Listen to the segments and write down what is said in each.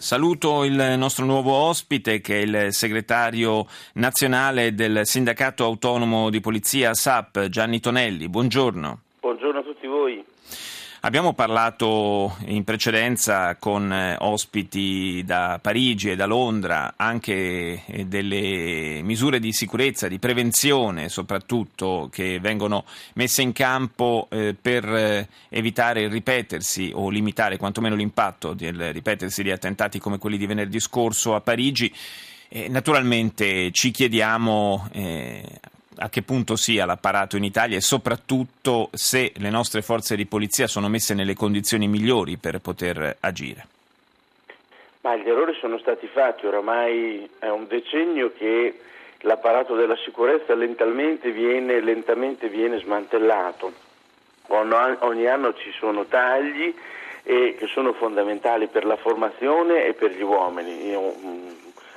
Saluto il nostro nuovo ospite che è il segretario nazionale del Sindacato Autonomo di Polizia SAP, Gianni Tonelli. Buongiorno. Buongiorno a tutti voi. Abbiamo parlato in precedenza con eh, ospiti da Parigi e da Londra anche eh, delle misure di sicurezza, di prevenzione soprattutto che vengono messe in campo eh, per evitare il ripetersi o limitare quantomeno l'impatto del ripetersi di attentati come quelli di venerdì scorso a Parigi. naturalmente ci chiediamo a che punto sia l'apparato in Italia e soprattutto se le nostre forze di polizia sono messe nelle condizioni migliori per poter agire. Ma gli errori sono stati fatti, oramai è un decennio che l'apparato della sicurezza lentamente viene, lentamente viene smantellato. Ogni anno ci sono tagli che sono fondamentali per la formazione e per gli uomini. Io, mm,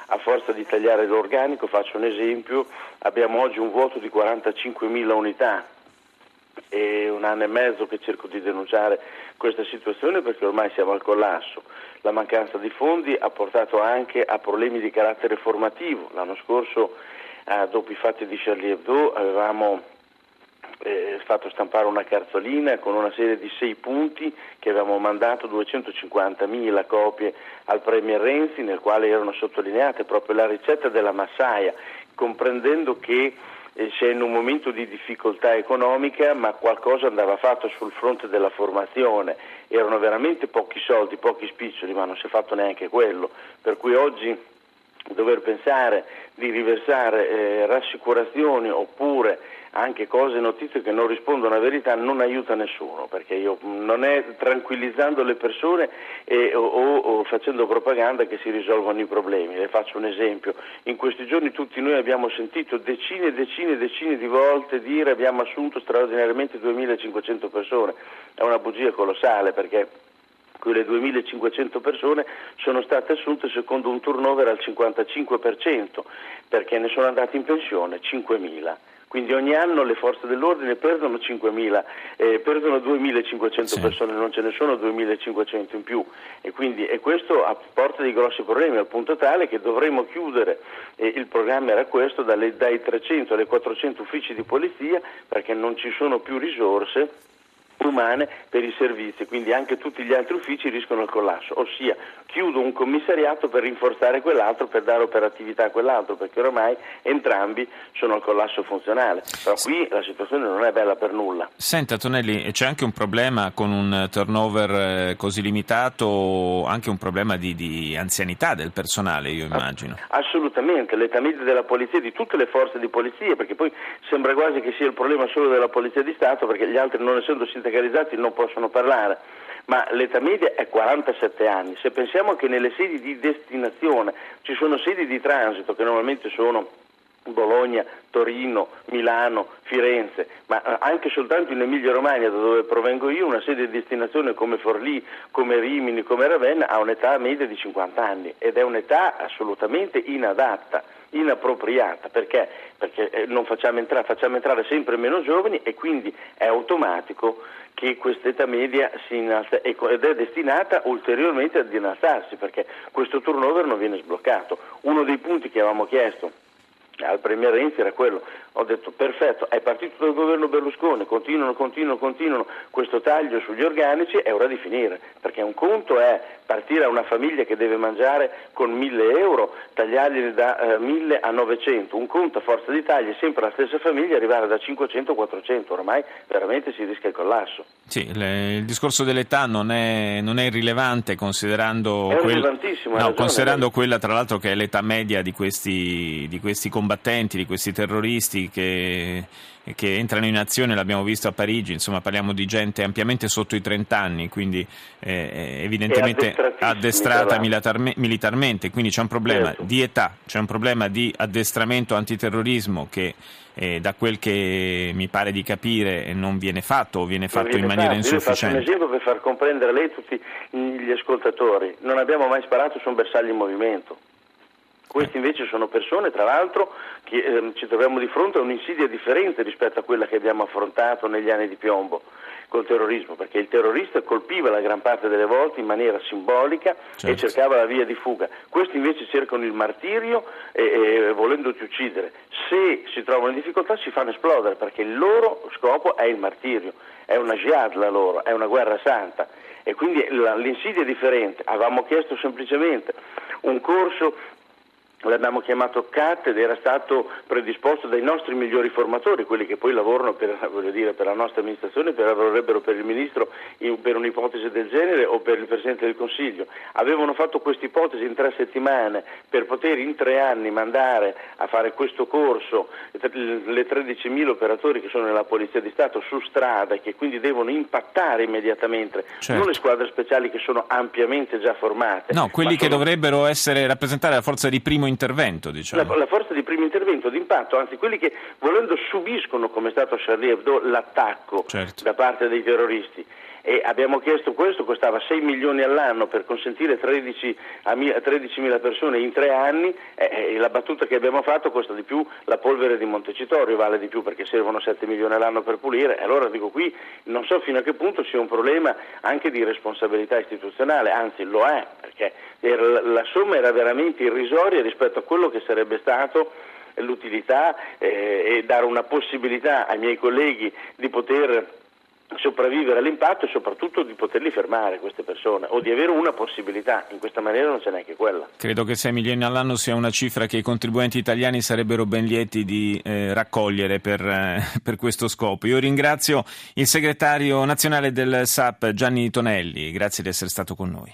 a forza di tagliare l'organico, faccio un esempio, abbiamo oggi un vuoto di 45.000 unità. È un anno e mezzo che cerco di denunciare questa situazione perché ormai siamo al collasso. La mancanza di fondi ha portato anche a problemi di carattere formativo. L'anno scorso, eh, dopo i fatti di Charlie Hebdo, avevamo eh, fatto stampare una cartolina con una serie di sei punti che avevamo mandato 250.000 copie al Premier Renzi nel quale erano sottolineate proprio la ricetta della massaia, comprendendo che eh, si è in un momento di difficoltà economica ma qualcosa andava fatto sul fronte della formazione, erano veramente pochi soldi, pochi spiccioli ma non si è fatto neanche quello, per cui oggi dover pensare di riversare eh, rassicurazioni oppure anche cose, notizie che non rispondono a verità non aiuta nessuno, perché io, non è tranquillizzando le persone e, o, o, facendo propaganda che si risolvono i problemi. Le faccio un esempio. In questi giorni tutti noi abbiamo sentito decine e decine e decine di volte dire abbiamo assunto straordinariamente 2500 persone. È una bugia colossale perché quelle 2.500 persone sono state assunte secondo un turnover al 55%, perché ne sono andate in pensione 5.000. Quindi ogni anno le forze dell'ordine perdono 5.000, eh, perdono 2.500 sì. persone, non ce ne sono 2.500 in più e, quindi, e questo porta dei grossi problemi al punto tale che dovremmo chiudere, eh, il programma era questo, dalle, dai 300 alle 400 uffici di polizia perché non ci sono più risorse umane per i servizi, quindi anche tutti gli altri uffici rischiano il collasso, ossia chiudo un commissariato per rinforzare quell'altro, per dare operatività a quell'altro, perché ormai entrambi sono al collasso funzionale. Però qui la situazione non è bella per nulla. Senta Tonelli, c'è anche un problema con un turnover eh, così limitato, anche un problema di, di anzianità del personale, io immagino. Assolutamente, l'età media della polizia, di tutte le forze di polizia, perché poi sembra quasi che sia il problema solo della polizia di Stato, perché gli altri non essendo sindacalizzati non possono parlare ma l'età media è 47 anni. Se pensiamo che nelle sedi di destinazione ci sono sedi di transito che normalmente sono Bologna, Torino, Milano, Firenze, ma eh, anche soltanto in Emilia Romagna, da dove provengo io, una sede di destinazione come Forlì, come Rimini, come Ravenna ha un'età media di 50 anni ed è un'età assolutamente inadatta, inappropriata, perché? Perché eh, non facciamo entrare, facciamo entrare sempre meno giovani e quindi è automatico che questa età media si innalza ed è destinata ulteriormente ad innalzarsi perché questo turnover non viene sbloccato. Uno dei punti che avevamo chiesto al Premier Renzi era quello, ho detto perfetto, è partito dal governo Berlusconi, continuano, continuano, continuano questo taglio sugli organici, è ora di finire, perché un conto è partire a una famiglia che deve mangiare con 1000 euro, tagliargli da eh, 1000 a 900, un conto a forza di tagli, sempre la stessa famiglia, arrivare da 500 a 400, ormai veramente si rischia il collasso. Sì, le, il discorso dell'età non è, non è irrilevante considerando, è quel, no, considerando quella tra l'altro che è l'età media di questi, di questi combattenti, di questi terroristi che, che, entrano in azione, l'abbiamo visto a Parigi, insomma parliamo di gente ampiamente sotto i 30 anni, quindi eh, evidentemente addestrata militarme, militarmente, quindi c'è un problema certo. di età, c'è un problema di addestramento antiterrorismo che eh, da quel che mi pare di capire non viene fatto o viene fatto viene in maniera fatto. insufficiente. Io faccio un esempio per far comprendere a lei tutti gli ascoltatori. Non abbiamo mai sparato su un bersaglio in movimento. Questi invece sono persone, tra l'altro, che eh, ci troviamo di fronte a un'insidia differente rispetto a quella che abbiamo affrontato negli anni di piombo col terrorismo, perché il terrorista colpiva la gran parte delle volte in maniera simbolica certo. e cercava la via di fuga. Questi invece cercano il martirio e, e volendoti uccidere. Se si trovano in difficoltà si fanno esplodere perché il loro scopo è il martirio, è una jihad la loro, è una guerra santa e quindi l'insidia è differente. Avevamo chiesto semplicemente un corso l'abbiamo chiamato CAT ed era stato predisposto dai nostri migliori formatori, quelli che poi lavorano per, dire, per la nostra amministrazione, per lavorerebbero per il Ministro in, per un'ipotesi del genere o per il Presidente del Consiglio. Avevano fatto questa ipotesi in tre settimane per poter in tre anni mandare a fare questo corso le 13.000 operatori che sono nella Polizia di Stato su strada e che quindi devono impattare immediatamente, certo. non le squadre speciali che sono ampiamente già formate. No, quelli che sono... dovrebbero essere rappresentare la forza di primo intervento, diciamo. La, la, forza di primo intervento, d'impatto, anzi quelli che volendo subiscono, come è stato a Charlie Hebdo, l'attacco certo. da parte dei terroristi. E abbiamo chiesto questo, costava 6 milioni all'anno per consentire 13 a 13.000 persone in tre anni e la battuta che abbiamo fatto costa di più la polvere di Montecitorio, vale di più perché servono 7 milioni all'anno per pulire. Allora dico qui non so fino a che punto sia un problema anche di responsabilità istituzionale, anzi lo è, perché la somma era veramente irrisoria rispetto a quello che sarebbe stato l'utilità eh, e dare una possibilità ai miei colleghi di poter sopravvivere all'impatto e soprattutto di poterli fermare queste persone o di avere una possibilità, in questa maniera non c'è neanche quella. Credo che 6 milioni all'anno sia una cifra che i contribuenti italiani sarebbero ben lieti di eh, raccogliere per, eh, per, questo scopo. Io ringrazio il segretario nazionale del SAP Gianni Tonelli, grazie di essere stato con noi.